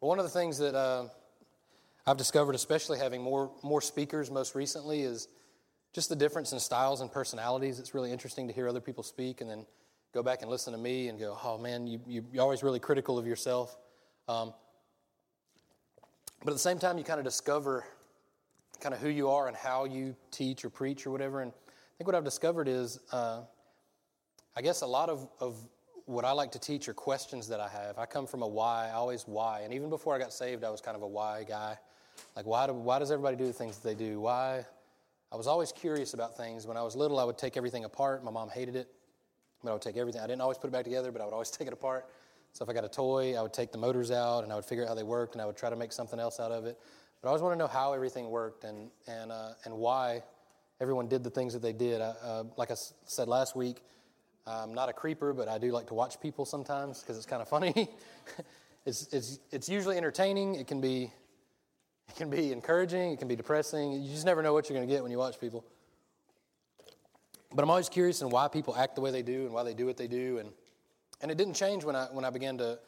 One of the things that uh, I've discovered, especially having more, more speakers most recently, is just the difference in styles and personalities. It's really interesting to hear other people speak and then go back and listen to me and go, oh man, you, you, are always really critical of yourself. Um, but at the same time, you kind of discover kind of who you are and how you teach or preach or whatever. And I think what I've discovered is, uh, I guess a lot of, of what I like to teach are questions that I have. I come from a why, always why. And even before I got saved, I was kind of a why guy. Like, why, do, why does everybody do the things that they do? Why? I was always curious about things. When I was little, I would take everything apart. My mom hated it, but I would take everything. I didn't always put it back together, but I would always take it apart. So if I got a toy, I would take the motors out and I would figure out how they worked and I would try to make something else out of it. But I always want to know how everything worked and, and, uh, and why everyone did the things that they did. uh, like I said last week, I'm not a creeper, but I do like to watch people sometimes because it's kind of funny. it's, it's, it's usually entertaining. It can be it can be encouraging. It can be depressing. You just never know what you're going to get when you watch people. But I'm always curious in why people act the way they do and why they do what they do. And, and it didn't change when I, when I began to,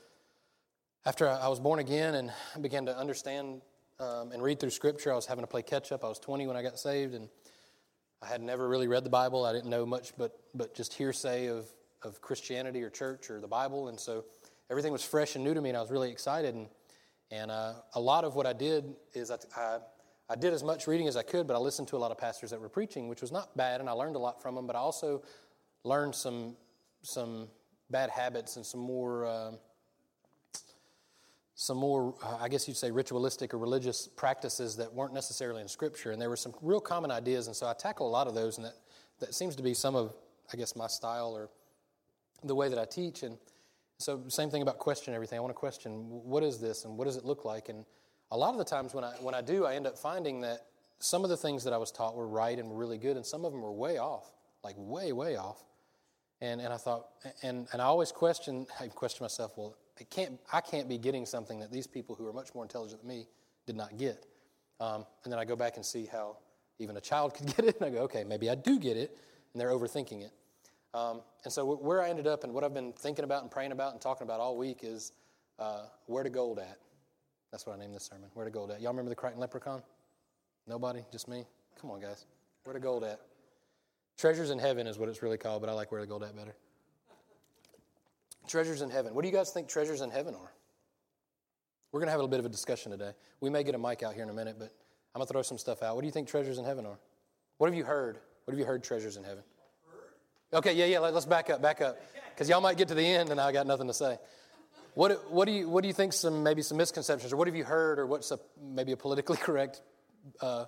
after I was born again and began to understand um, and read through Scripture. I was having to play catch up. I was 20 when I got saved, and I had never really read the Bible. I didn't know much but, but just hearsay of, of Christianity or church or the Bible. And so everything was fresh and new to me, and I was really excited. And, and uh, a lot of what I did is I, I, I did as much reading as I could, but I listened to a lot of pastors that were preaching, which was not bad, and I learned a lot from them. But I also learned some, some bad habits and some more. Uh, some more, I guess you'd say, ritualistic or religious practices that weren't necessarily in Scripture. And there were some real common ideas, and so I tackle a lot of those, and that, that seems to be some of, I guess, my style or the way that I teach. And so, same thing about question everything. I want to question, what is this, and what does it look like? And a lot of the times when I, when I do, I end up finding that some of the things that I was taught were right and were really good, and some of them were way off, like way, way off. And, and I thought, and, and I always question, I question myself, well, it can't, I can't be getting something that these people who are much more intelligent than me did not get. Um, and then I go back and see how even a child could get it, and I go, okay, maybe I do get it, and they're overthinking it. Um, and so where I ended up and what I've been thinking about and praying about and talking about all week is uh, where to gold at. That's what I named this sermon. Where to gold at. Y'all remember the Crichton Leprechaun? Nobody? Just me? Come on, guys. Where to gold at. Treasures in heaven is what it's really called, but I like where to gold at better. Treasures in heaven. What do you guys think treasures in heaven are? We're going to have a little bit of a discussion today. We may get a mic out here in a minute, but I'm going to throw some stuff out. What do you think treasures in heaven are? What have you heard? What have you heard treasures in heaven? Okay, yeah, yeah, let's back up, back up. Because y'all might get to the end and I got nothing to say. What, what, do you, what do you think some, maybe some misconceptions, or what have you heard, or what's a, maybe a politically correct uh,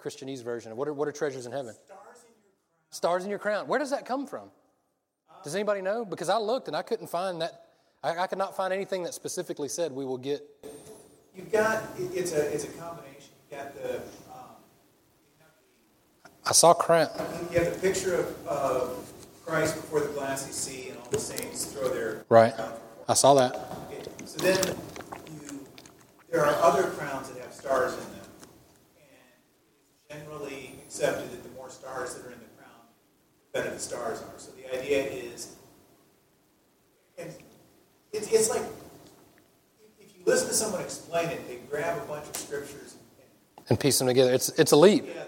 Christianese version? What are, what are treasures in heaven? Stars in your crown. Stars in your crown. Where does that come from? Does anybody know? Because I looked and I couldn't find that. I, I could not find anything that specifically said we will get. You've got it's a it's a combination. You've got the. Um, I saw crown. You have the picture of, of Christ before the glassy sea, and all the saints throw their right. I saw that. Okay. So then you, there are other crowns that have stars in them, and it's generally accepted that the more stars that are in the better the stars are. So the idea is, and it's, it's like if you listen to someone explain it, they grab a bunch of scriptures and, and piece them together. It's it's a leap. together.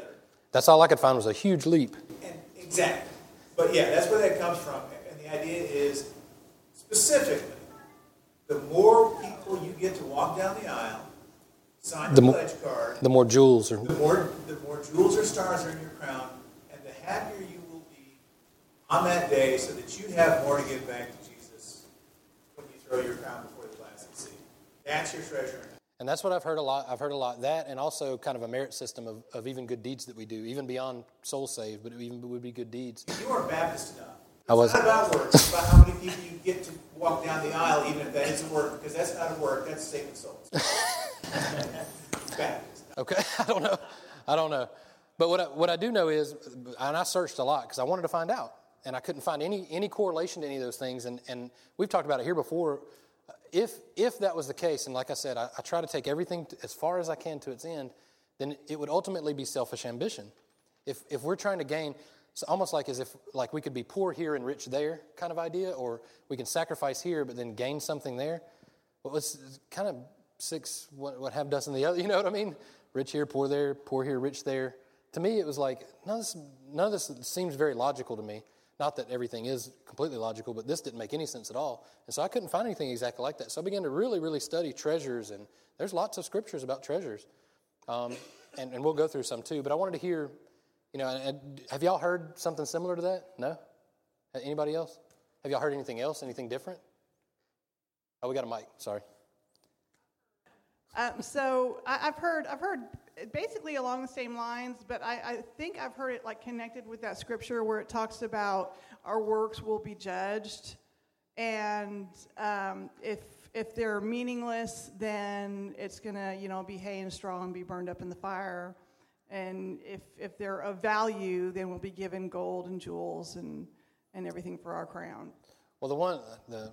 That's all I could find was a huge leap. And exactly. But yeah, that's where that comes from. And the idea is specifically, the more people you get to walk down the aisle, sign The the pledge card, The more jewels are. the more the more jewels or stars are in your crown, and the happier you on that day, so that you have more to give back to Jesus when you throw your crown before the glassy sea. That's your treasure. And that's what I've heard a lot. I've heard a lot that, and also kind of a merit system of, of even good deeds that we do, even beyond soul saved, but it even would be good deeds. You are Baptist enough. I was- not about works. It's about how many people you get to walk down the aisle, even if that isn't work, because that's not a work. That's saving souls. Baptist. Okay, I don't know. I don't know. But what I, what I do know is, and I searched a lot because I wanted to find out, and I couldn't find any any correlation to any of those things. And and we've talked about it here before. If if that was the case, and like I said, I, I try to take everything to, as far as I can to its end, then it would ultimately be selfish ambition. If if we're trying to gain, it's almost like as if like we could be poor here and rich there kind of idea, or we can sacrifice here but then gain something there. Well, it's kind of six, what, what half dozen the other. You know what I mean? Rich here, poor there, poor here, rich there. To me, it was like none of this, none of this seems very logical to me. Not that everything is completely logical, but this didn't make any sense at all. And so I couldn't find anything exactly like that. So I began to really, really study treasures, and there's lots of scriptures about treasures. Um, and, and we'll go through some too. But I wanted to hear, you know, have y'all heard something similar to that? No? Anybody else? Have y'all heard anything else? Anything different? Oh, we got a mic. Sorry. Um, so I, have heard I've heard basically along the same lines, but I, I, think I've heard it like connected with that scripture where it talks about our works will be judged, and um, if if they're meaningless, then it's gonna you know be hay and straw and be burned up in the fire, and if if they're of value, then we'll be given gold and jewels and and everything for our crown. Well, the one the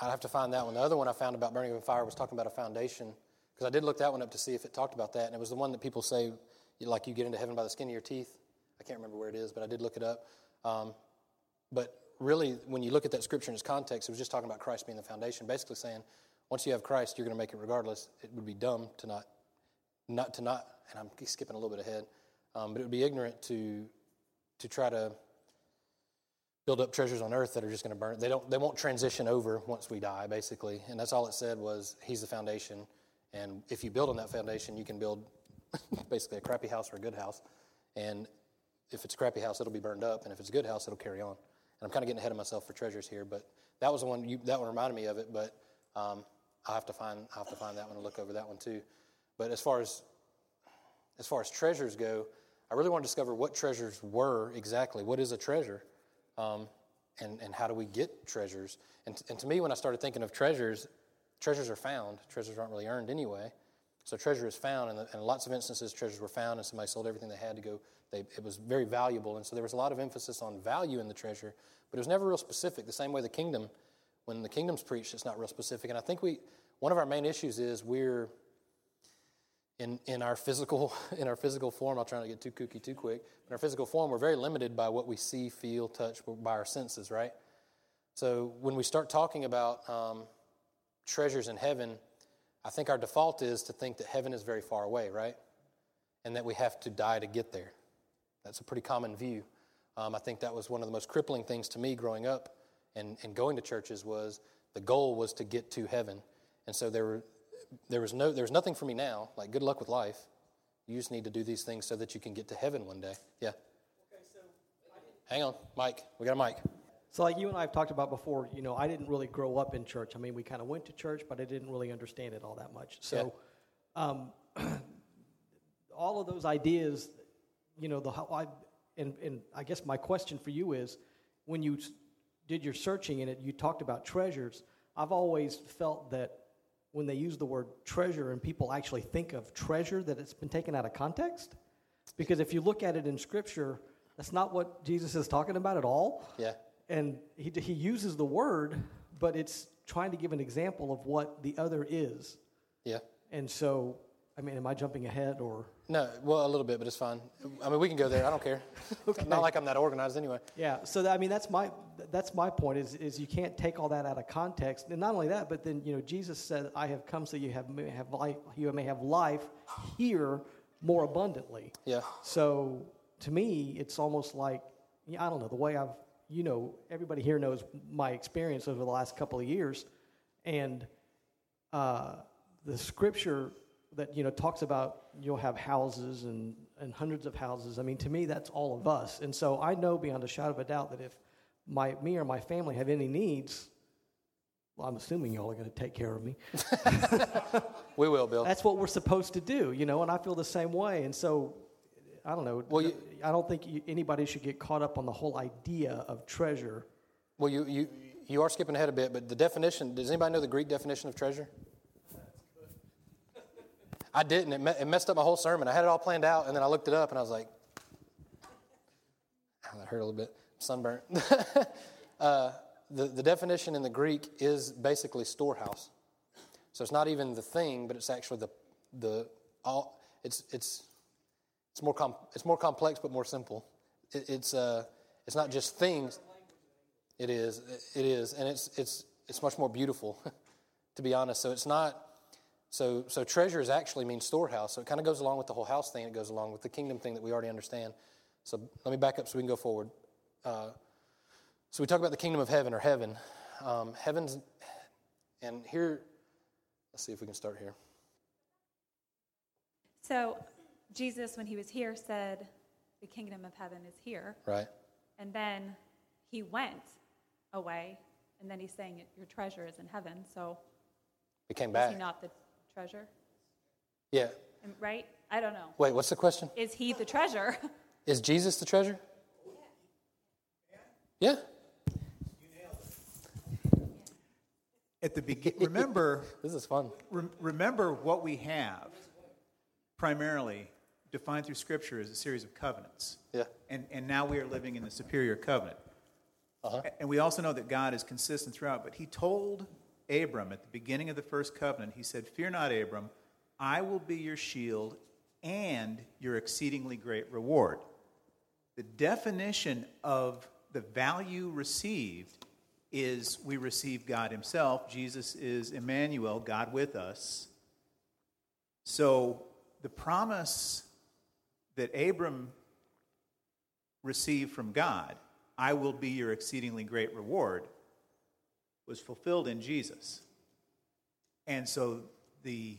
I'd have to find that one. The other one I found about burning up in fire was talking about a foundation because I did look that one up to see if it talked about that, and it was the one that people say, like you get into heaven by the skin of your teeth. I can't remember where it is, but I did look it up. Um, but really, when you look at that scripture in its context, it was just talking about Christ being the foundation, basically saying, once you have Christ, you're going to make it regardless. It would be dumb to not, not to not, and I'm skipping a little bit ahead, um, but it would be ignorant to, to try to build up treasures on earth that are just going to burn. They don't, they won't transition over once we die, basically. And that's all it said was, He's the foundation. And if you build on that foundation, you can build basically a crappy house or a good house. And if it's a crappy house, it'll be burned up. And if it's a good house, it'll carry on. And I'm kind of getting ahead of myself for treasures here, but that was the one. You, that one reminded me of it. But um, I have to find I have to find that one and look over that one too. But as far as as far as treasures go, I really want to discover what treasures were exactly. What is a treasure? Um, and, and how do we get treasures? And, and to me, when I started thinking of treasures, treasures are found. Treasures aren't really earned anyway. So treasure is found, and in lots of instances, treasures were found, and somebody sold everything they had to go. They, it was very valuable, and so there was a lot of emphasis on value in the treasure, but it was never real specific. The same way the kingdom, when the kingdom's preached, it's not real specific. And I think we, one of our main issues is we're in, in our physical in our physical form. I'll try not to get too kooky too quick. In our physical form, we're very limited by what we see, feel, touch, by our senses, right? So when we start talking about um, treasures in heaven, I think our default is to think that heaven is very far away, right? And that we have to die to get there. That's a pretty common view. Um, I think that was one of the most crippling things to me growing up and, and going to churches was the goal was to get to heaven. And so there, were, there, was no, there was nothing for me now, like good luck with life. You just need to do these things so that you can get to heaven one day. Yeah. Okay, so Hang on, Mike. We got a mic. So, like you and I have talked about before, you know, I didn't really grow up in church. I mean, we kind of went to church, but I didn't really understand it all that much. So, yeah. um, all of those ideas, you know, the how I and and I guess my question for you is, when you did your searching in it, you talked about treasures. I've always felt that when they use the word treasure and people actually think of treasure, that it's been taken out of context. Because if you look at it in Scripture, that's not what Jesus is talking about at all. Yeah and he, he uses the word, but it's trying to give an example of what the other is. Yeah. And so, I mean, am I jumping ahead or? No, well, a little bit, but it's fine. I mean, we can go there. I don't care. okay. Not like I'm that organized anyway. Yeah. So that, I mean, that's my that's my point. Is is you can't take all that out of context, and not only that, but then you know, Jesus said, "I have come so you have may have life. You may have life here more abundantly." Yeah. So to me, it's almost like I don't know the way I've you know, everybody here knows my experience over the last couple of years, and uh, the scripture that you know talks about you'll have houses and and hundreds of houses. I mean, to me, that's all of us, and so I know beyond a shadow of a doubt that if my me or my family have any needs, well, I'm assuming y'all are going to take care of me. we will, Bill. That's what we're supposed to do, you know, and I feel the same way. And so I don't know. Well, you, I don't think you, anybody should get caught up on the whole idea of treasure. Well, you, you, you are skipping ahead a bit, but the definition does anybody know the Greek definition of treasure? I didn't. It, me, it messed up my whole sermon. I had it all planned out, and then I looked it up, and I was like, oh, that hurt a little bit. Sunburnt. uh, the, the definition in the Greek is basically storehouse. So it's not even the thing, but it's actually the, the all, it's, it's it's more, com- it's more complex but more simple. It, it's, uh, it's not just things. It is. It is. And it's, it's, it's much more beautiful, to be honest. So it's not, so, so treasures actually means storehouse. So it kind of goes along with the whole house thing. It goes along with the kingdom thing that we already understand. So let me back up so we can go forward. Uh, so we talk about the kingdom of heaven or heaven. Um, heaven's, and here, let's see if we can start here. So Jesus, when he was here, said, The kingdom of heaven is here. Right. And then he went away, and then he's saying, Your treasure is in heaven. So It came back. is back. he not the treasure? Yeah. Am- Right? I don't know. Wait, what's the question? Is he the treasure? Is Jesus the treasure? Yeah. Yeah. At the beginning, remember, This is fun. rem- remember what we have primarily defined through Scripture as a series of covenants. Yeah. And, and now we are living in the superior covenant. Uh-huh. And we also know that God is consistent throughout. But he told Abram at the beginning of the first covenant, he said, Fear not, Abram, I will be your shield and your exceedingly great reward. The definition of the value received is we receive God Himself. Jesus is Emmanuel, God with us. So the promise that Abram received from God, I will be your exceedingly great reward, was fulfilled in Jesus. And so the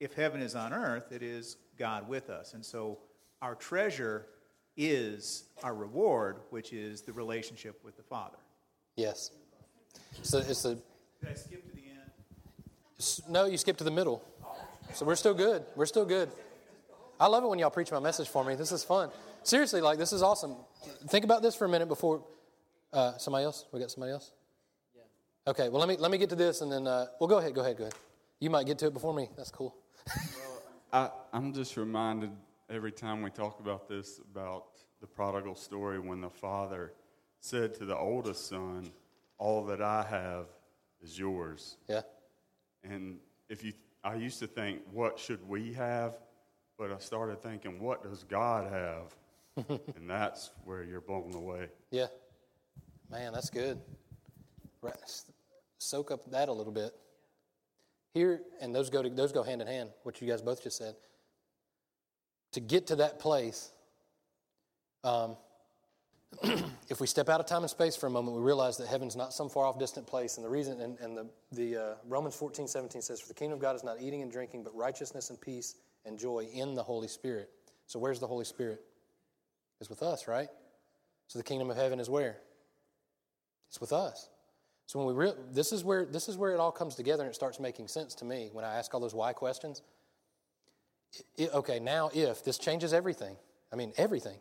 if heaven is on earth, it is God with us. And so our treasure is our reward, which is the relationship with the Father. Yes. So it's a Did I skip to the end? no. You skipped to the middle, so we're still good. We're still good. I love it when y'all preach my message for me. This is fun. Seriously, like this is awesome. Think about this for a minute before uh, somebody else. We got somebody else. Yeah. Okay. Well, let me let me get to this, and then uh, well, go ahead. Go ahead. Go ahead. You might get to it before me. That's cool. I, I'm just reminded every time we talk about this about the prodigal story when the father said to the oldest son, All that I have is yours. Yeah. And if you, I used to think, What should we have? But I started thinking, What does God have? and that's where you're blown away. Yeah. Man, that's good. Right. Soak up that a little bit. Here, and those go to, those go hand in hand. What you guys both just said. To get to that place, um, if we step out of time and space for a moment, we realize that heaven's not some far off distant place. And the reason, and, and the, the uh, Romans 14, 17 says, For the kingdom of God is not eating and drinking, but righteousness and peace and joy in the Holy Spirit. So where's the Holy Spirit? It's with us, right? So the kingdom of heaven is where? It's with us. So when we re- this is where this is where it all comes together and it starts making sense to me when I ask all those why questions. I- I- okay, now if this changes everything, I mean everything.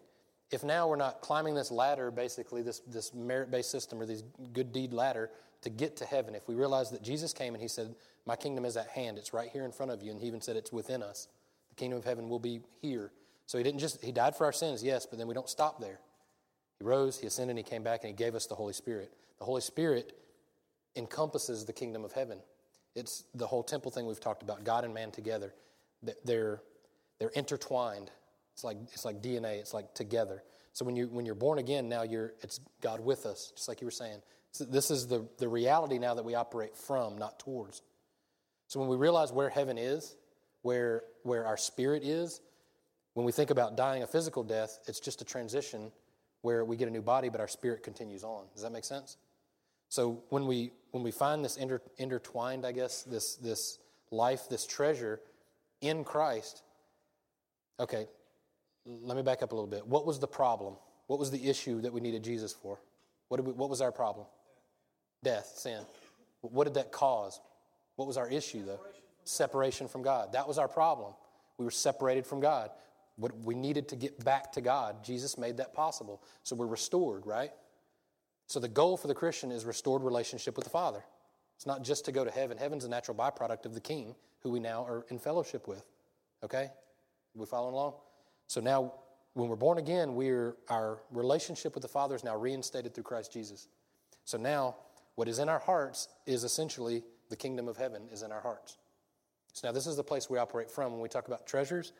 If now we're not climbing this ladder, basically this this merit-based system or this good deed ladder to get to heaven, if we realize that Jesus came and He said, "My kingdom is at hand; it's right here in front of you," and He even said it's within us. Kingdom of heaven will be here. So He didn't just He died for our sins, yes, but then we don't stop there. He rose, he ascended, he came back and he gave us the Holy Spirit. The Holy Spirit encompasses the kingdom of heaven. It's the whole temple thing we've talked about, God and man together. They're, they're intertwined. It's like, it's like DNA, it's like together. So when, you, when you're born again, now you're, it's God with us, just like you were saying. So this is the, the reality now that we operate from, not towards. So when we realize where heaven is, where, where our spirit is, when we think about dying a physical death, it's just a transition where we get a new body, but our spirit continues on. Does that make sense? So when we when we find this inter, intertwined, I guess this this life, this treasure in Christ. Okay, let me back up a little bit. What was the problem? What was the issue that we needed Jesus for? What did we, what was our problem? Death, sin. What did that cause? What was our issue though? Separation from God. That was our problem. We were separated from God. What we needed to get back to God, Jesus made that possible. So we're restored, right? So the goal for the Christian is restored relationship with the Father. It's not just to go to heaven. Heaven's a natural byproduct of the King, who we now are in fellowship with. Okay? We following along? So now, when we're born again, we're our relationship with the Father is now reinstated through Christ Jesus. So now, what is in our hearts is essentially the kingdom of heaven is in our hearts. So now, this is the place we operate from when we talk about treasures.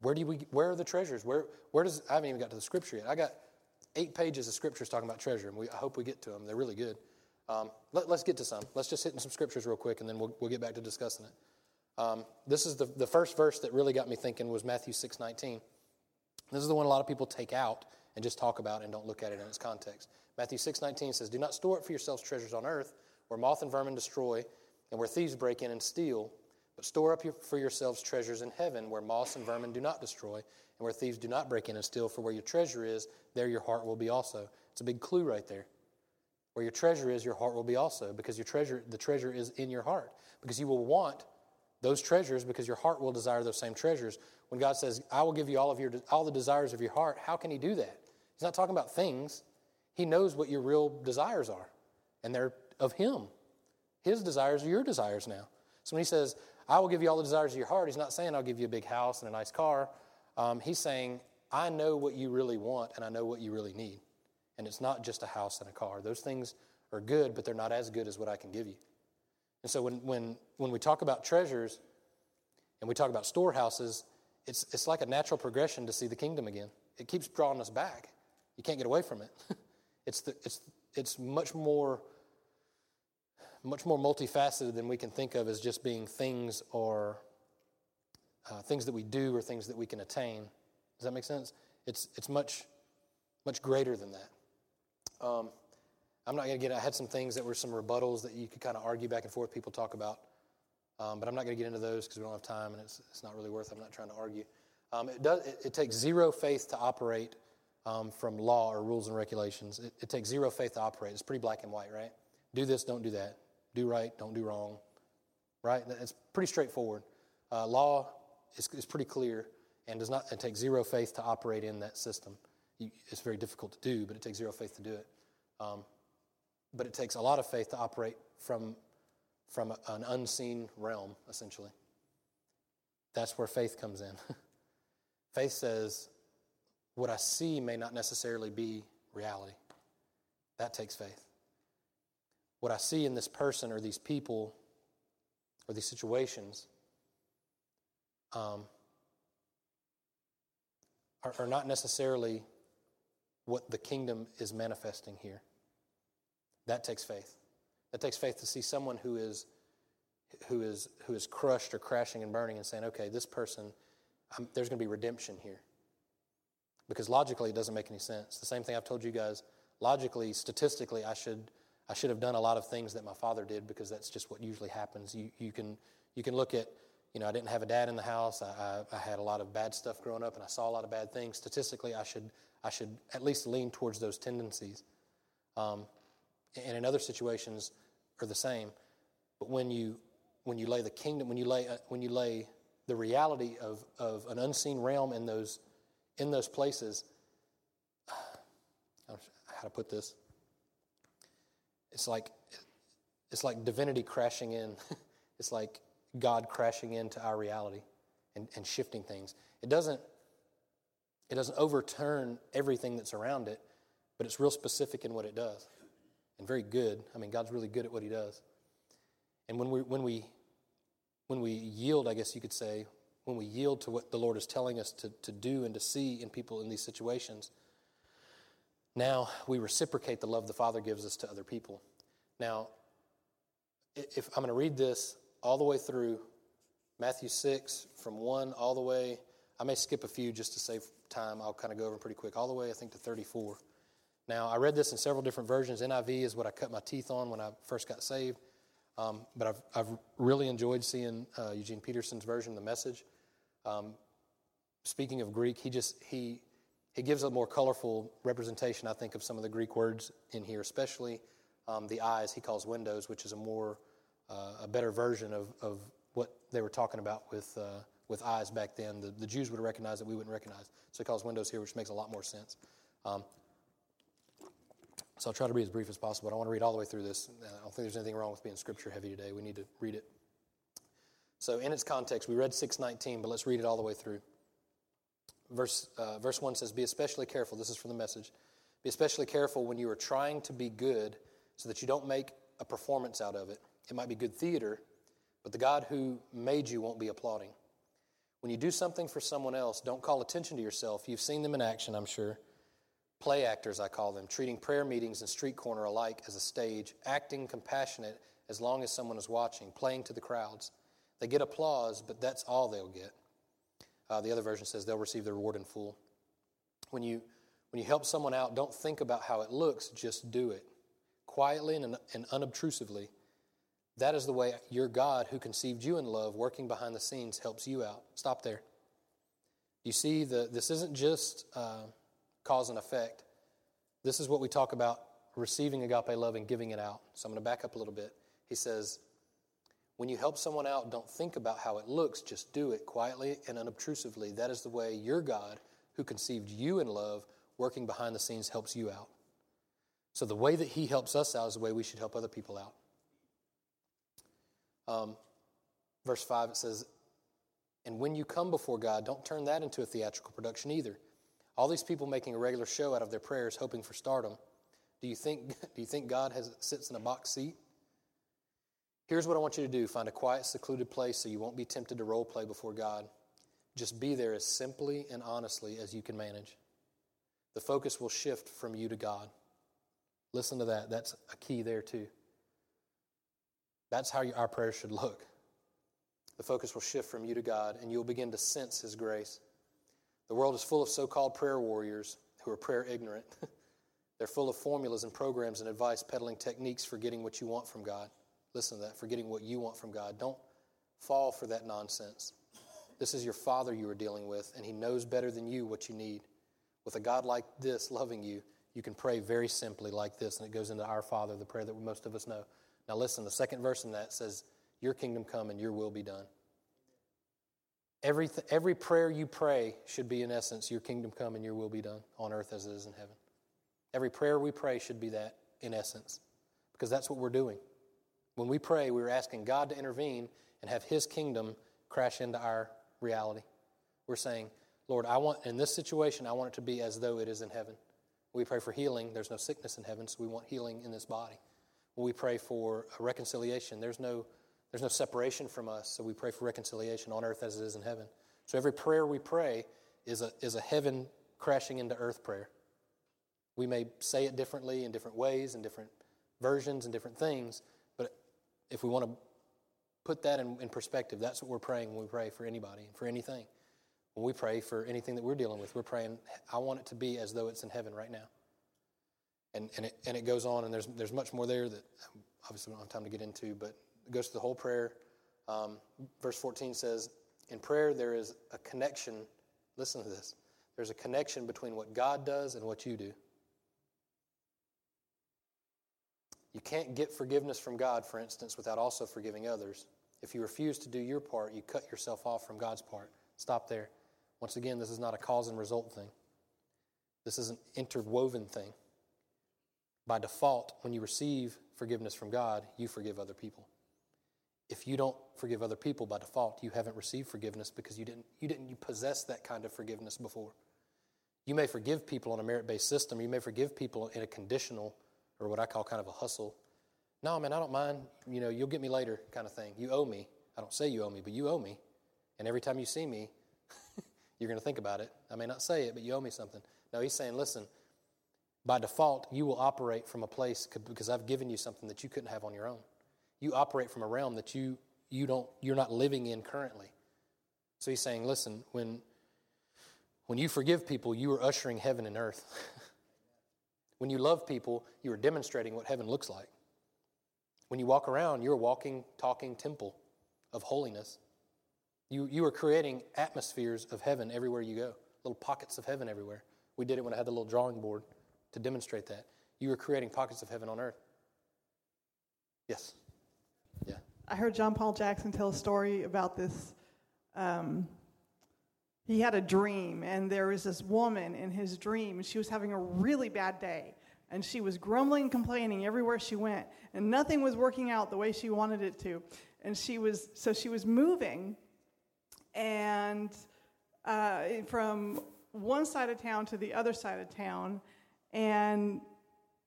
Where do we? Where are the treasures? Where? Where does? I haven't even got to the scripture yet. I got eight pages of scriptures talking about treasure, and we, I hope we get to them. They're really good. Um, let, us get to some. Let's just hit in some scriptures real quick, and then we'll, we'll get back to discussing it. Um, this is the, the first verse that really got me thinking was Matthew 6 19. This is the one a lot of people take out and just talk about and don't look at it in its context. Matthew 6 19 says, Do not store up for yourselves treasures on earth where moth and vermin destroy and where thieves break in and steal, store up for yourselves treasures in heaven where moths and vermin do not destroy and where thieves do not break in and steal. For where your treasure is, there your heart will be also. It's a big clue right there. Where your treasure is, your heart will be also, because your treasure, the treasure is in your heart. Because you will want those treasures because your heart will desire those same treasures. When God says, I will give you all of your all the desires of your heart, how can he do that? He's not talking about things. He knows what your real desires are, and they're of him. His desires are your desires now. So when he says, I will give you all the desires of your heart, he's not saying, I'll give you a big house and a nice car. Um, he's saying, I know what you really want and I know what you really need. And it's not just a house and a car. Those things are good, but they're not as good as what I can give you. And so when, when, when we talk about treasures and we talk about storehouses, it's, it's like a natural progression to see the kingdom again. It keeps drawing us back. You can't get away from it. it's, the, it's, it's much more much more multifaceted than we can think of as just being things or uh, things that we do or things that we can attain. Does that make sense? It's, it's much, much greater than that. Um, I'm not going to get, I had some things that were some rebuttals that you could kind of argue back and forth, people talk about. Um, but I'm not going to get into those because we don't have time and it's, it's not really worth I'm not trying to argue. Um, it, does, it, it, takes zero faith to operate um, from law or rules and regulations. It, it takes zero faith to operate. It's pretty black and white, right? Do this, don't do that do right, don't do wrong, right? It's pretty straightforward. Uh, law is, is, pretty clear and does not, it takes zero faith to operate in that system. You, it's very difficult to do, but it takes zero faith to do it. Um, but it takes a lot of faith to operate from, from an unseen realm, essentially. That's where faith comes in. faith says, what I see may not necessarily be reality. That takes faith what I see in this person or these people or these situations um, are, are not necessarily what the kingdom is manifesting here. That takes faith. That takes faith to see someone who is who is who is crushed or crashing and burning and saying, "Okay, this person, I'm, there's going to be redemption here." Because logically, it doesn't make any sense. The same thing I've told you guys. Logically, statistically, I should I should have done a lot of things that my father did because that's just what usually happens. You, you, can, you can look at, you know, I didn't have a dad in the house. I, I, I had a lot of bad stuff growing up and I saw a lot of bad things. Statistically, I should, I should at least lean towards those tendencies. Um, and in other situations are the same. But when you, when you lay the kingdom, when you lay, uh, when you lay the reality of, of an unseen realm in those, in those places, how to put this? It's like it's like divinity crashing in. it's like God crashing into our reality and, and shifting things. It doesn't it doesn't overturn everything that's around it, but it's real specific in what it does. And very good. I mean, God's really good at what he does. And when we when we when we yield, I guess you could say, when we yield to what the Lord is telling us to, to do and to see in people in these situations, now we reciprocate the love the Father gives us to other people. Now, if I'm going to read this all the way through Matthew 6 from 1 all the way, I may skip a few just to save time. I'll kind of go over pretty quick, all the way, I think, to 34. Now, I read this in several different versions. NIV is what I cut my teeth on when I first got saved. Um, but I've, I've really enjoyed seeing uh, Eugene Peterson's version of the message. Um, speaking of Greek, he just he he gives a more colorful representation, I think, of some of the Greek words in here, especially um, the eyes he calls windows, which is a more uh, a better version of, of what they were talking about with uh, with eyes back then. The, the Jews would recognize that we wouldn't recognize. So he calls windows here, which makes a lot more sense. Um, so I'll try to be as brief as possible. But I want to read all the way through this. I don't think there's anything wrong with being scripture heavy today. We need to read it. So in its context, we read 619, but let's read it all the way through. Verse, uh, verse 1 says, Be especially careful. This is from the message. Be especially careful when you are trying to be good so that you don't make a performance out of it. It might be good theater, but the God who made you won't be applauding. When you do something for someone else, don't call attention to yourself. You've seen them in action, I'm sure. Play actors, I call them, treating prayer meetings and street corner alike as a stage, acting compassionate as long as someone is watching, playing to the crowds. They get applause, but that's all they'll get. Uh, the other version says they'll receive the reward in full. When you, when you help someone out, don't think about how it looks, just do it. Quietly and, and unobtrusively. That is the way your God, who conceived you in love, working behind the scenes, helps you out. Stop there. You see, the, this isn't just uh, cause and effect. This is what we talk about receiving agape love and giving it out. So I'm going to back up a little bit. He says, when you help someone out, don't think about how it looks, just do it quietly and unobtrusively. That is the way your God, who conceived you in love, working behind the scenes, helps you out. So the way that He helps us out is the way we should help other people out. Um, verse 5, it says, And when you come before God, don't turn that into a theatrical production either. All these people making a regular show out of their prayers, hoping for stardom. Do you think, do you think God has, sits in a box seat? Here's what I want you to do find a quiet, secluded place so you won't be tempted to role play before God. Just be there as simply and honestly as you can manage. The focus will shift from you to God. Listen to that. That's a key there, too. That's how our prayer should look. The focus will shift from you to God, and you'll begin to sense His grace. The world is full of so called prayer warriors who are prayer ignorant. They're full of formulas and programs and advice peddling techniques for getting what you want from God. Listen to that, forgetting what you want from God. Don't fall for that nonsense. This is your Father you are dealing with, and He knows better than you what you need. With a God like this loving you, you can pray very simply like this, and it goes into Our Father, the prayer that most of us know. Now, listen, the second verse in that says, Your kingdom come and your will be done. Every, th- every prayer you pray should be, in essence, Your kingdom come and your will be done on earth as it is in heaven. Every prayer we pray should be that, in essence, because that's what we're doing. When we pray, we're asking God to intervene and have His kingdom crash into our reality. We're saying, Lord, I want, in this situation, I want it to be as though it is in heaven. We pray for healing. There's no sickness in heaven, so we want healing in this body. When we pray for reconciliation, there's no, there's no separation from us, so we pray for reconciliation on earth as it is in heaven. So every prayer we pray is a, is a heaven crashing into earth prayer. We may say it differently in different ways, in different versions, and different things, if we want to put that in, in, perspective, that's what we're praying when we pray for anybody, and for anything. When we pray for anything that we're dealing with, we're praying, I want it to be as though it's in heaven right now. And, and, it, and it goes on, and there's, there's much more there that obviously we don't have time to get into, but it goes to the whole prayer. Um, verse 14 says, In prayer, there is a connection. Listen to this. There's a connection between what God does and what you do. You can't get forgiveness from God, for instance, without also forgiving others. If you refuse to do your part, you cut yourself off from God's part. Stop there. Once again, this is not a cause and result thing, this is an interwoven thing. By default, when you receive forgiveness from God, you forgive other people. If you don't forgive other people by default, you haven't received forgiveness because you didn't, you didn't you possess that kind of forgiveness before. You may forgive people on a merit based system, you may forgive people in a conditional or what I call kind of a hustle. No, man, I don't mind. You know, you'll get me later kind of thing. You owe me. I don't say you owe me, but you owe me. And every time you see me, you're going to think about it. I may not say it, but you owe me something. No, he's saying, listen, by default, you will operate from a place because I've given you something that you couldn't have on your own. You operate from a realm that you, you don't, you're not living in currently. So he's saying, listen, when, when you forgive people, you are ushering heaven and earth. when you love people, you are demonstrating what heaven looks like. When you walk around, you're a walking, talking temple of holiness. You, you are creating atmospheres of heaven everywhere you go, little pockets of heaven everywhere. We did it when I had the little drawing board to demonstrate that. You are creating pockets of heaven on earth. Yes. Yeah. I heard John Paul Jackson tell a story about this. Um, he had a dream, and there was this woman in his dream, and she was having a really bad day. And she was grumbling, complaining everywhere she went, and nothing was working out the way she wanted it to. And she was, so she was moving, and uh, from one side of town to the other side of town, and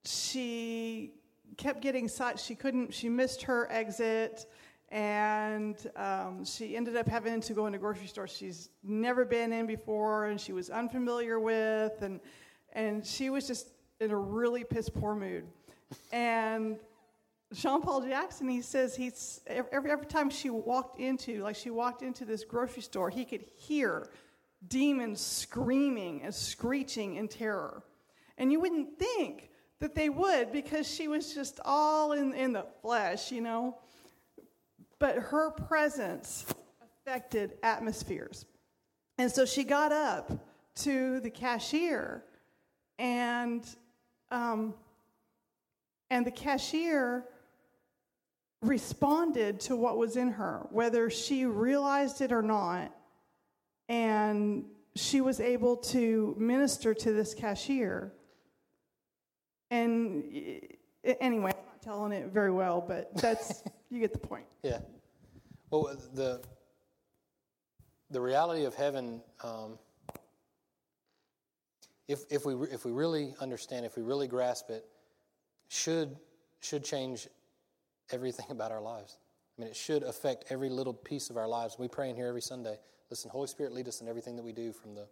she kept getting such she couldn't she missed her exit and um, she ended up having to go into a grocery store she's never been in before and she was unfamiliar with and and she was just in a really piss poor mood and John Paul Jackson, he says he's every every time she walked into like she walked into this grocery store, he could hear demons screaming and screeching in terror. And you wouldn't think that they would because she was just all in, in the flesh, you know. But her presence affected atmospheres. And so she got up to the cashier and um, and the cashier responded to what was in her, whether she realized it or not. And she was able to minister to this cashier. And anyway, telling it very well, but that's, you get the point. Yeah. Well, the, the reality of heaven, um, if, if, we, if we really understand, if we really grasp it, should, should change everything about our lives. I mean, it should affect every little piece of our lives. We pray in here every Sunday. Listen, Holy Spirit, lead us in everything that we do, from the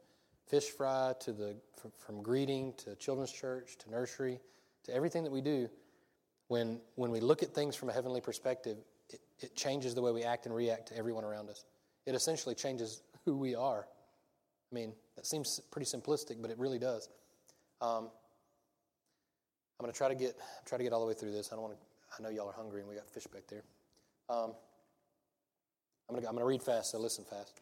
fish fry to the from, from greeting to children's church to nursery to everything that we do. When when we look at things from a heavenly perspective, it, it changes the way we act and react to everyone around us. It essentially changes who we are. I mean, that seems pretty simplistic, but it really does. Um, I'm going to try to get try to get all the way through this. I don't want to I know y'all are hungry and we got fish back there. Um, I'm going to read fast, so listen fast.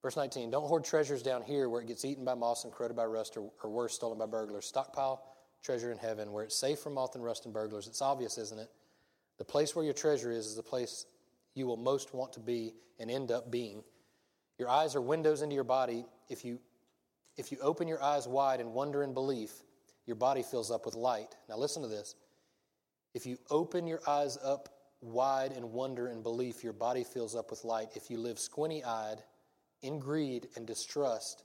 Verse 19 Don't hoard treasures down here where it gets eaten by moss and corroded by rust, or, or worse, stolen by burglars. Stockpile treasure in heaven where it's safe from moth and rust and burglars. It's obvious, isn't it? The place where your treasure is is the place you will most want to be and end up being. Your eyes are windows into your body. If you, if you open your eyes wide in wonder and belief, your body fills up with light. Now, listen to this. If you open your eyes up wide in wonder and belief, your body fills up with light. If you live squinty eyed in greed and distrust,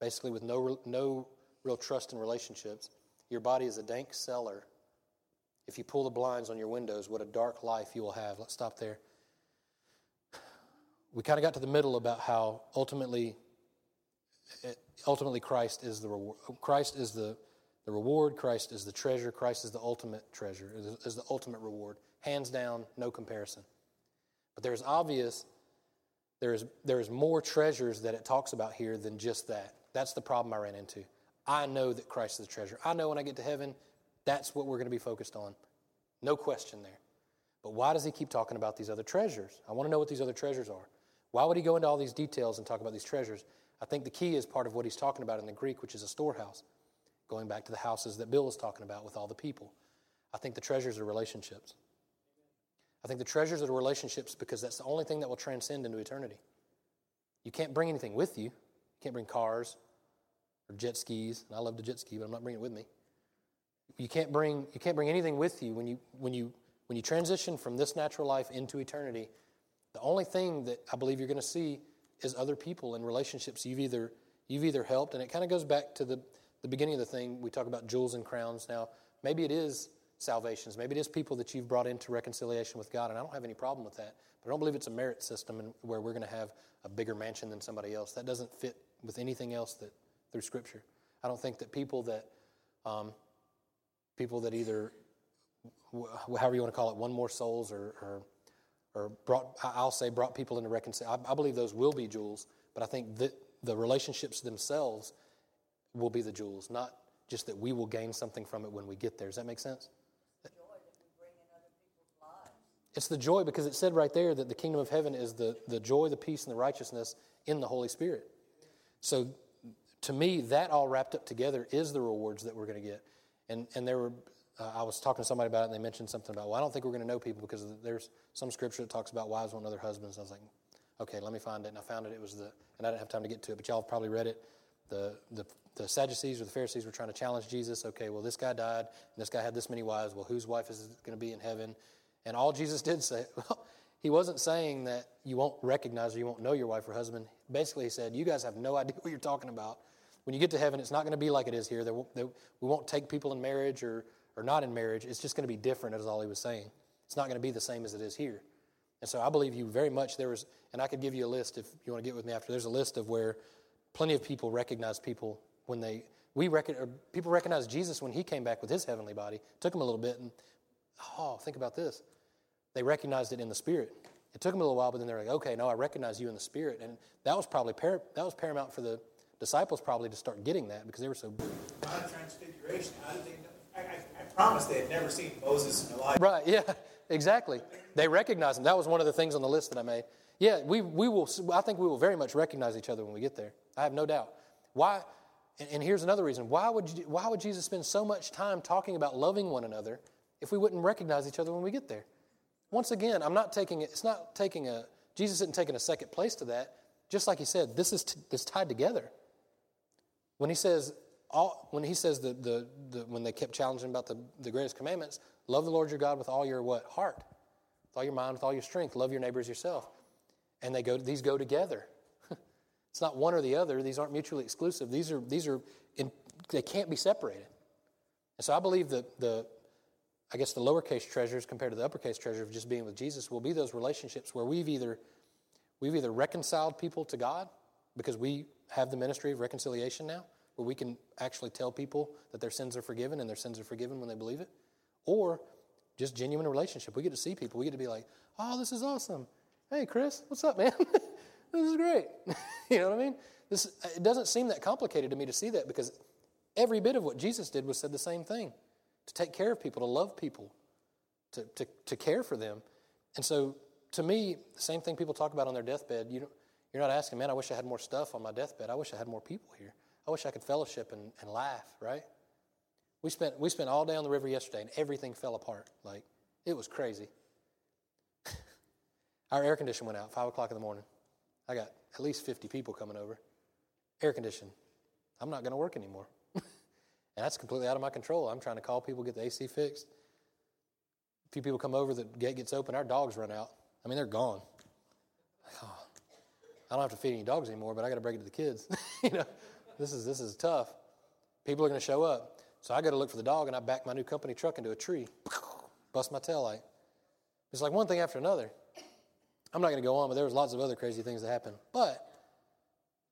basically with no, no real trust in relationships, your body is a dank cellar. If you pull the blinds on your windows, what a dark life you will have. Let's stop there. We kind of got to the middle about how ultimately, eh, ultimately Christ is the reward. Christ is the the reward, Christ is the treasure, Christ is the ultimate treasure, is the ultimate reward. Hands down, no comparison. But there's obvious, there is, there is more treasures that it talks about here than just that. That's the problem I ran into. I know that Christ is the treasure. I know when I get to heaven, that's what we're going to be focused on. No question there. But why does he keep talking about these other treasures? I want to know what these other treasures are. Why would he go into all these details and talk about these treasures? I think the key is part of what he's talking about in the Greek, which is a storehouse going back to the houses that Bill was talking about with all the people. I think the treasures are relationships. I think the treasures are relationships because that's the only thing that will transcend into eternity. You can't bring anything with you. You can't bring cars or jet skis. And I love to jet ski, but I'm not bringing it with me. You can't bring, you can't bring anything with you when you, when, you, when you transition from this natural life into eternity. The only thing that I believe you're going to see is other people and relationships you've either, you've either helped. And it kind of goes back to the, the beginning of the thing, we talk about jewels and crowns. Now, maybe it is salvations. Maybe it is people that you've brought into reconciliation with God, and I don't have any problem with that. But I don't believe it's a merit system where we're going to have a bigger mansion than somebody else. That doesn't fit with anything else that through Scripture. I don't think that people that um, people that either however you want to call it, won more souls or, or, or brought, I'll say, brought people into reconciliation. I, I believe those will be jewels, but I think that the relationships themselves will be the jewels, not just that we will gain something from it when we get there. Does that make sense? It's the joy because it said right there that the kingdom of heaven is the, the joy, the peace, and the righteousness in the Holy Spirit. So to me, that all wrapped up together is the rewards that we're going to get. And, and there were, uh, I was talking to somebody about it and they mentioned something about, well, I don't think we're going to know people because there's some scripture that talks about wives want other husbands. I was like, okay, let me find it. And I found it. It was the, and I didn't have time to get to it, but y'all have probably read it. The, the the Sadducees or the Pharisees were trying to challenge Jesus. Okay, well, this guy died, and this guy had this many wives. Well, whose wife is going to be in heaven? And all Jesus did say, well, he wasn't saying that you won't recognize or you won't know your wife or husband. Basically, he said, you guys have no idea what you're talking about. When you get to heaven, it's not going to be like it is here. Won't, we won't take people in marriage or, or not in marriage. It's just going to be different, is all he was saying. It's not going to be the same as it is here. And so I believe you very much. There was, and I could give you a list if you want to get with me after. There's a list of where plenty of people recognize people when they we reckon, people recognize Jesus when he came back with his heavenly body. It took him a little bit, and oh, think about this. They recognized it in the spirit. It took them a little while, but then they're like, okay, no, I recognize you in the spirit. And that was probably that was paramount for the disciples probably to start getting that because they were so. God transfiguration. They know? I, I, I promise they had never seen Moses and Elijah. Right, yeah, exactly. They recognized him. That was one of the things on the list that I made. Yeah, we, we will, I think we will very much recognize each other when we get there. I have no doubt. Why? And, and here's another reason. Why would, you, why would Jesus spend so much time talking about loving one another if we wouldn't recognize each other when we get there? Once again, I'm not taking it, it's not taking a, Jesus isn't taking a second place to that. Just like he said, this is, t- this tied together. When he says, all, when he says the, the, the, when they kept challenging about the, the greatest commandments, love the Lord your God with all your what? Heart, with all your mind, with all your strength. Love your neighbors yourself. And they go, these go together. it's not one or the other. These aren't mutually exclusive. These are, these are in, they can't be separated. And so I believe that the, I guess the lowercase treasures compared to the uppercase treasure of just being with Jesus will be those relationships where we've either, we've either reconciled people to God because we have the ministry of reconciliation now, where we can actually tell people that their sins are forgiven and their sins are forgiven when they believe it, or just genuine relationship. We get to see people. We get to be like, oh, this is awesome. Hey, Chris, what's up, man? this is great. you know what I mean? This, it doesn't seem that complicated to me to see that because every bit of what Jesus did was said the same thing to take care of people, to love people, to, to, to care for them. And so, to me, the same thing people talk about on their deathbed, you you're not asking, man, I wish I had more stuff on my deathbed. I wish I had more people here. I wish I could fellowship and, and laugh, right? We spent, we spent all day on the river yesterday and everything fell apart. Like, it was crazy. Our air conditioner went out 5 o'clock in the morning. I got at least 50 people coming over. Air condition. I'm not going to work anymore. and that's completely out of my control. I'm trying to call people, get the AC fixed. A few people come over, the gate gets open, our dogs run out. I mean, they're gone. Oh, I don't have to feed any dogs anymore, but I got to break it to the kids. you know, this is this is tough. People are going to show up, so I got to look for the dog, and I back my new company truck into a tree, bust my tail light. It's like one thing after another. I'm not going to go on, but there was lots of other crazy things that happened. But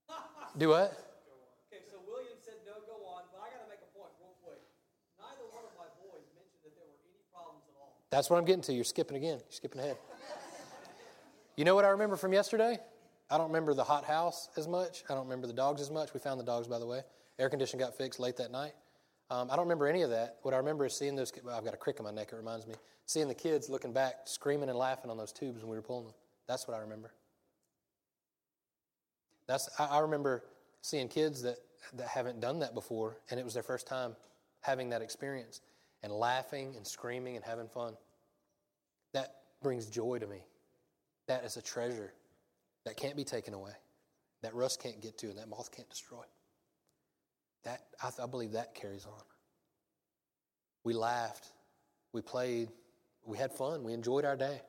do what? Okay, so William said no, go on, but I got to make a point real quick. Neither one of my boys mentioned that there were any problems at all. That's what I'm getting to. You're skipping again. You're skipping ahead. You know what I remember from yesterday? I don't remember the hot house as much. I don't remember the dogs as much. We found the dogs, by the way. Air condition got fixed late that night. Um, I don't remember any of that. What I remember is seeing those. Well, I've got a crick in my neck. It reminds me. Seeing the kids looking back, screaming and laughing on those tubes when we were pulling them. That's what I remember. That's I, I remember seeing kids that that haven't done that before, and it was their first time having that experience, and laughing and screaming and having fun. That brings joy to me. That is a treasure that can't be taken away, that rust can't get to, and that moth can't destroy. That I, I believe that carries on. We laughed, we played, we had fun, we enjoyed our day.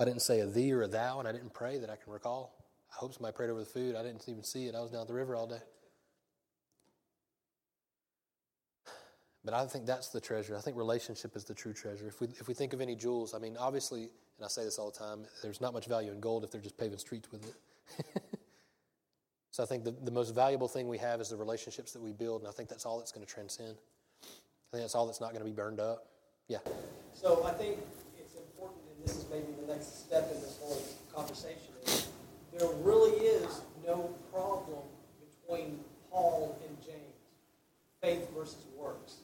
I didn't say a thee or a thou, and I didn't pray that I can recall. I hope somebody prayed over the food. I didn't even see it. I was down at the river all day. But I think that's the treasure. I think relationship is the true treasure. If we, if we think of any jewels, I mean, obviously, and I say this all the time, there's not much value in gold if they're just paving streets with it. so I think the, the most valuable thing we have is the relationships that we build, and I think that's all that's going to transcend. I think that's all that's not going to be burned up. Yeah. So I think it's important, and this is maybe the next step in this whole conversation, is there really is no problem between Paul and James, faith versus works.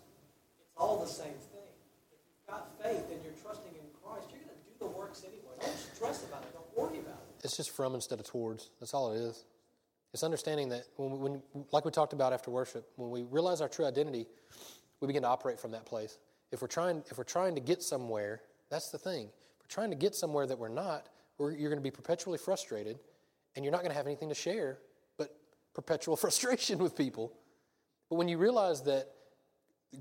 It's all the same thing. If you've got faith and you're trusting in Christ, you're going to do the works anyway. Don't stress about it. Don't worry about it. It's just from instead of towards. That's all it is. It's understanding that when, when, like we talked about after worship, when we realize our true identity, we begin to operate from that place. If we're trying, if we're trying to get somewhere, that's the thing. If we're trying to get somewhere that we're not, we're, you're going to be perpetually frustrated, and you're not going to have anything to share but perpetual frustration with people. But when you realize that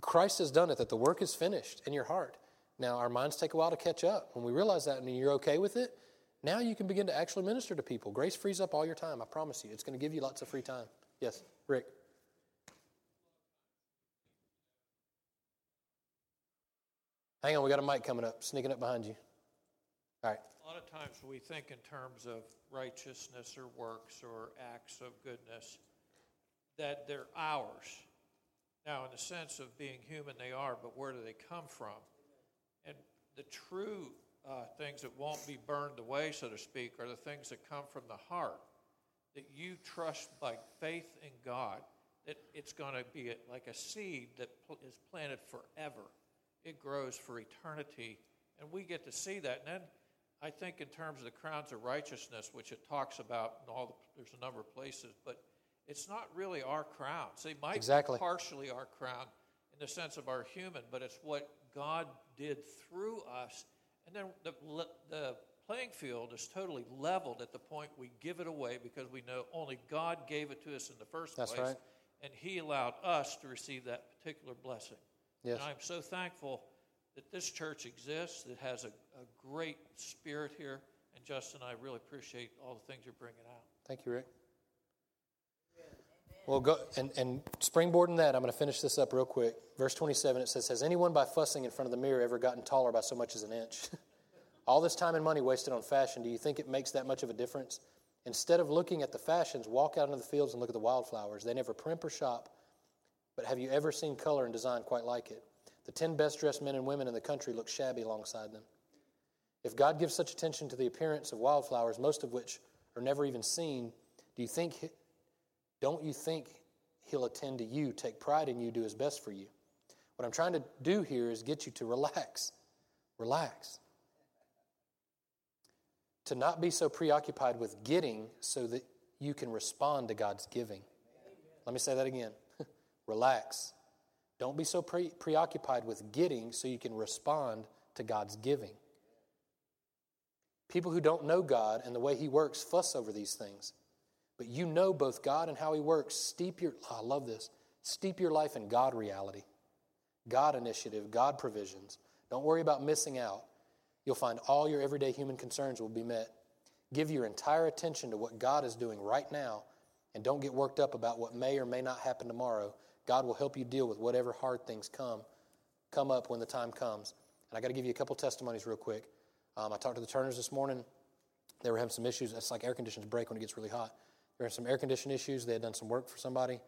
Christ has done it, that the work is finished in your heart. Now, our minds take a while to catch up. When we realize that and you're okay with it, now you can begin to actually minister to people. Grace frees up all your time, I promise you. It's going to give you lots of free time. Yes, Rick. Hang on, we got a mic coming up, sneaking up behind you. All right. A lot of times we think in terms of righteousness or works or acts of goodness that they're ours. Now, in the sense of being human, they are, but where do they come from? And the true uh, things that won't be burned away, so to speak, are the things that come from the heart. That you trust by faith in God that it's going to be like a seed that pl- is planted forever. It grows for eternity. And we get to see that. And then I think, in terms of the crowns of righteousness, which it talks about in all the, there's a number of places, but it's not really our crowns. They might Exactly. be partially our crown in the sense of our human, but it's what God did through us. And then the, the playing field is totally leveled at the point we give it away because we know only God gave it to us in the first That's place. right. And He allowed us to receive that particular blessing. Yes. And I'm so thankful that this church exists. that has a, a great spirit here. And Justin, I really appreciate all the things you're bringing out. Thank you, Rick. Well, go and, and springboarding that, I'm going to finish this up real quick. Verse 27, it says, Has anyone by fussing in front of the mirror ever gotten taller by so much as an inch? All this time and money wasted on fashion, do you think it makes that much of a difference? Instead of looking at the fashions, walk out into the fields and look at the wildflowers. They never primp or shop, but have you ever seen color and design quite like it? The 10 best dressed men and women in the country look shabby alongside them. If God gives such attention to the appearance of wildflowers, most of which are never even seen, do you think don't you think he'll attend to you, take pride in you, do his best for you? What I'm trying to do here is get you to relax. Relax. To not be so preoccupied with getting so that you can respond to God's giving. Let me say that again. relax. Don't be so pre- preoccupied with getting so you can respond to God's giving. People who don't know God and the way He works fuss over these things. But you know both God and how He works. Steep your, I love this, steep your life in God reality, God initiative, God provisions. Don't worry about missing out. You'll find all your everyday human concerns will be met. Give your entire attention to what God is doing right now and don't get worked up about what may or may not happen tomorrow. God will help you deal with whatever hard things come come up when the time comes. And I got to give you a couple testimonies real quick. Um, I talked to the Turners this morning. They were having some issues. It's like air conditioners break when it gets really hot. There were some air condition issues. They had done some work for somebody,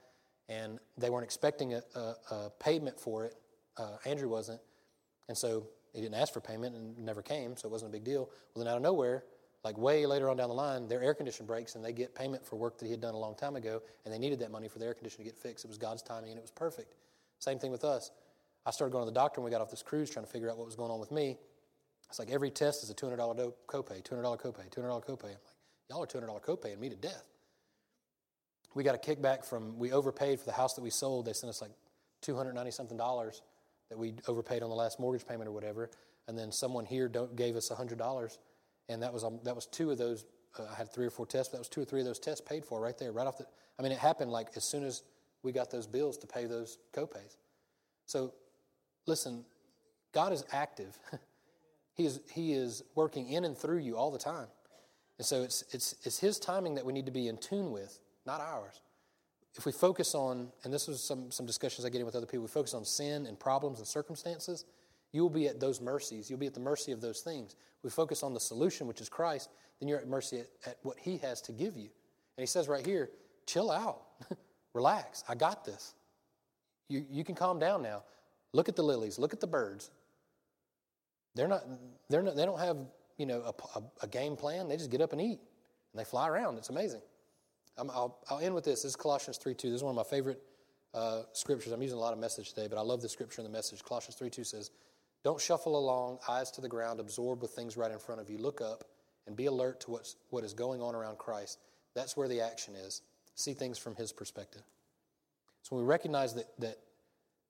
and they weren't expecting a, a, a payment for it. Uh, Andrew wasn't, and so he didn't ask for payment and never came, so it wasn't a big deal. Well, then out of nowhere, like way later on down the line, their air condition breaks and they get payment for work that he had done a long time ago, and they needed that money for the air conditioner to get fixed. It was God's timing, and it was perfect. Same thing with us. I started going to the doctor when we got off this cruise trying to figure out what was going on with me. It's like every test is a $200 do- copay, $200 copay, $200 copay. I'm like, y'all are $200 copaying me to death. We got a kickback from, we overpaid for the house that we sold. They sent us like 290 something dollars that we overpaid on the last mortgage payment or whatever. And then someone here gave us $100. And that was, um, that was two of those. Uh, I had three or four tests, but that was two or three of those tests paid for right there, right off the. I mean, it happened like as soon as we got those bills to pay those copays. So, listen, God is active. he is He is working in and through you all the time, and so it's it's it's His timing that we need to be in tune with, not ours. If we focus on, and this was some some discussions I get in with other people, we focus on sin and problems and circumstances. You will be at those mercies. You'll be at the mercy of those things. We focus on the solution, which is Christ, then you're at mercy at, at what He has to give you. And He says right here, chill out, relax. I got this. You, you can calm down now. Look at the lilies. Look at the birds. They're not. They're not. They don't have you know a, a, a game plan. They just get up and eat, and they fly around. It's amazing. I will I'll end with this. This is Colossians three two. This is one of my favorite uh, scriptures. I'm using a lot of message today, but I love this scripture in the message. Colossians three two says, "Don't shuffle along, eyes to the ground, absorbed with things right in front of you. Look up and be alert to what's what is going on around Christ. That's where the action is. See things from His perspective." So when we recognize that, that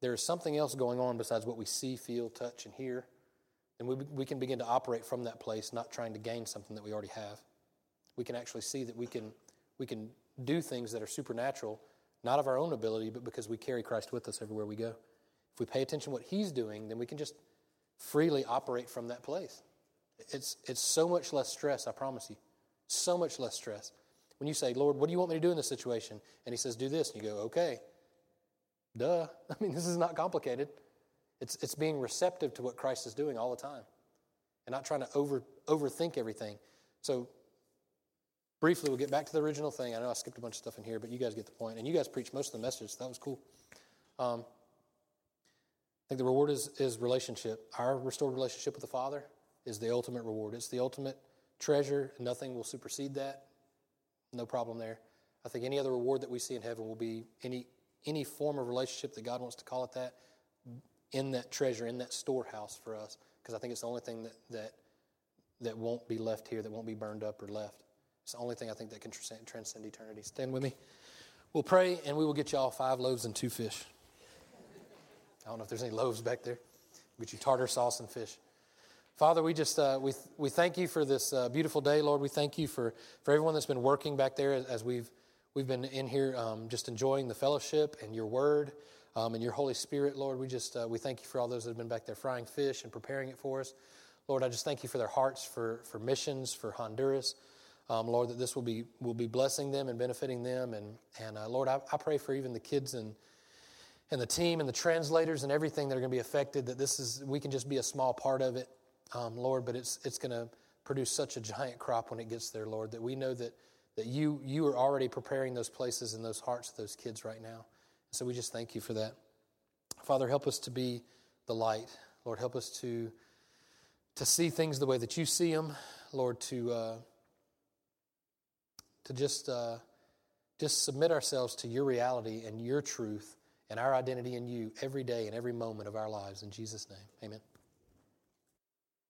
there is something else going on besides what we see, feel, touch, and hear, then we, we can begin to operate from that place, not trying to gain something that we already have. We can actually see that we can, we can do things that are supernatural, not of our own ability, but because we carry Christ with us everywhere we go. If we pay attention to what He's doing, then we can just freely operate from that place. It's, it's so much less stress, I promise you. So much less stress. When you say, Lord, what do you want me to do in this situation? And He says, do this. And you go, okay. Duh. I mean, this is not complicated. It's, it's being receptive to what Christ is doing all the time and not trying to over, overthink everything. So, briefly, we'll get back to the original thing. I know I skipped a bunch of stuff in here, but you guys get the point. And you guys preached most of the message. So that was cool. Um, I think the reward is, is relationship. Our restored relationship with the Father is the ultimate reward. It's the ultimate treasure. Nothing will supersede that. No problem there. I think any other reward that we see in heaven will be any any form of relationship that God wants to call it that in that treasure, in that storehouse for us. Because I think it's the only thing that, that that won't be left here, that won't be burned up or left. It's the only thing I think that can transcend, eternity. Stand with me. We'll pray and we will get you all five loaves and two fish. I don't know if there's any loaves back there. We'll get you tartar sauce and fish. Father, we just uh, we, we thank you for this uh, beautiful day, Lord. We thank you for, for everyone that's been working back there as, as we've we've been in here um, just enjoying the fellowship and your word um, and your Holy Spirit, Lord. We just uh, we thank you for all those that have been back there frying fish and preparing it for us. Lord, I just thank you for their hearts for, for missions, for Honduras. Um, Lord, that this will be, will be blessing them and benefiting them. And, and uh, Lord, I, I pray for even the kids and, and the team and the translators and everything that are going to be affected, that this is, we can just be a small part of it, um, Lord, but it's, it's going to produce such a giant crop when it gets there, Lord, that we know that, that you, you are already preparing those places and those hearts of those kids right now. So we just thank you for that. Father, help us to be the light. Lord, help us to to see things the way that you see them, Lord, to uh, to just uh, just submit ourselves to your reality and your truth and our identity in you every day and every moment of our lives. In Jesus' name, Amen.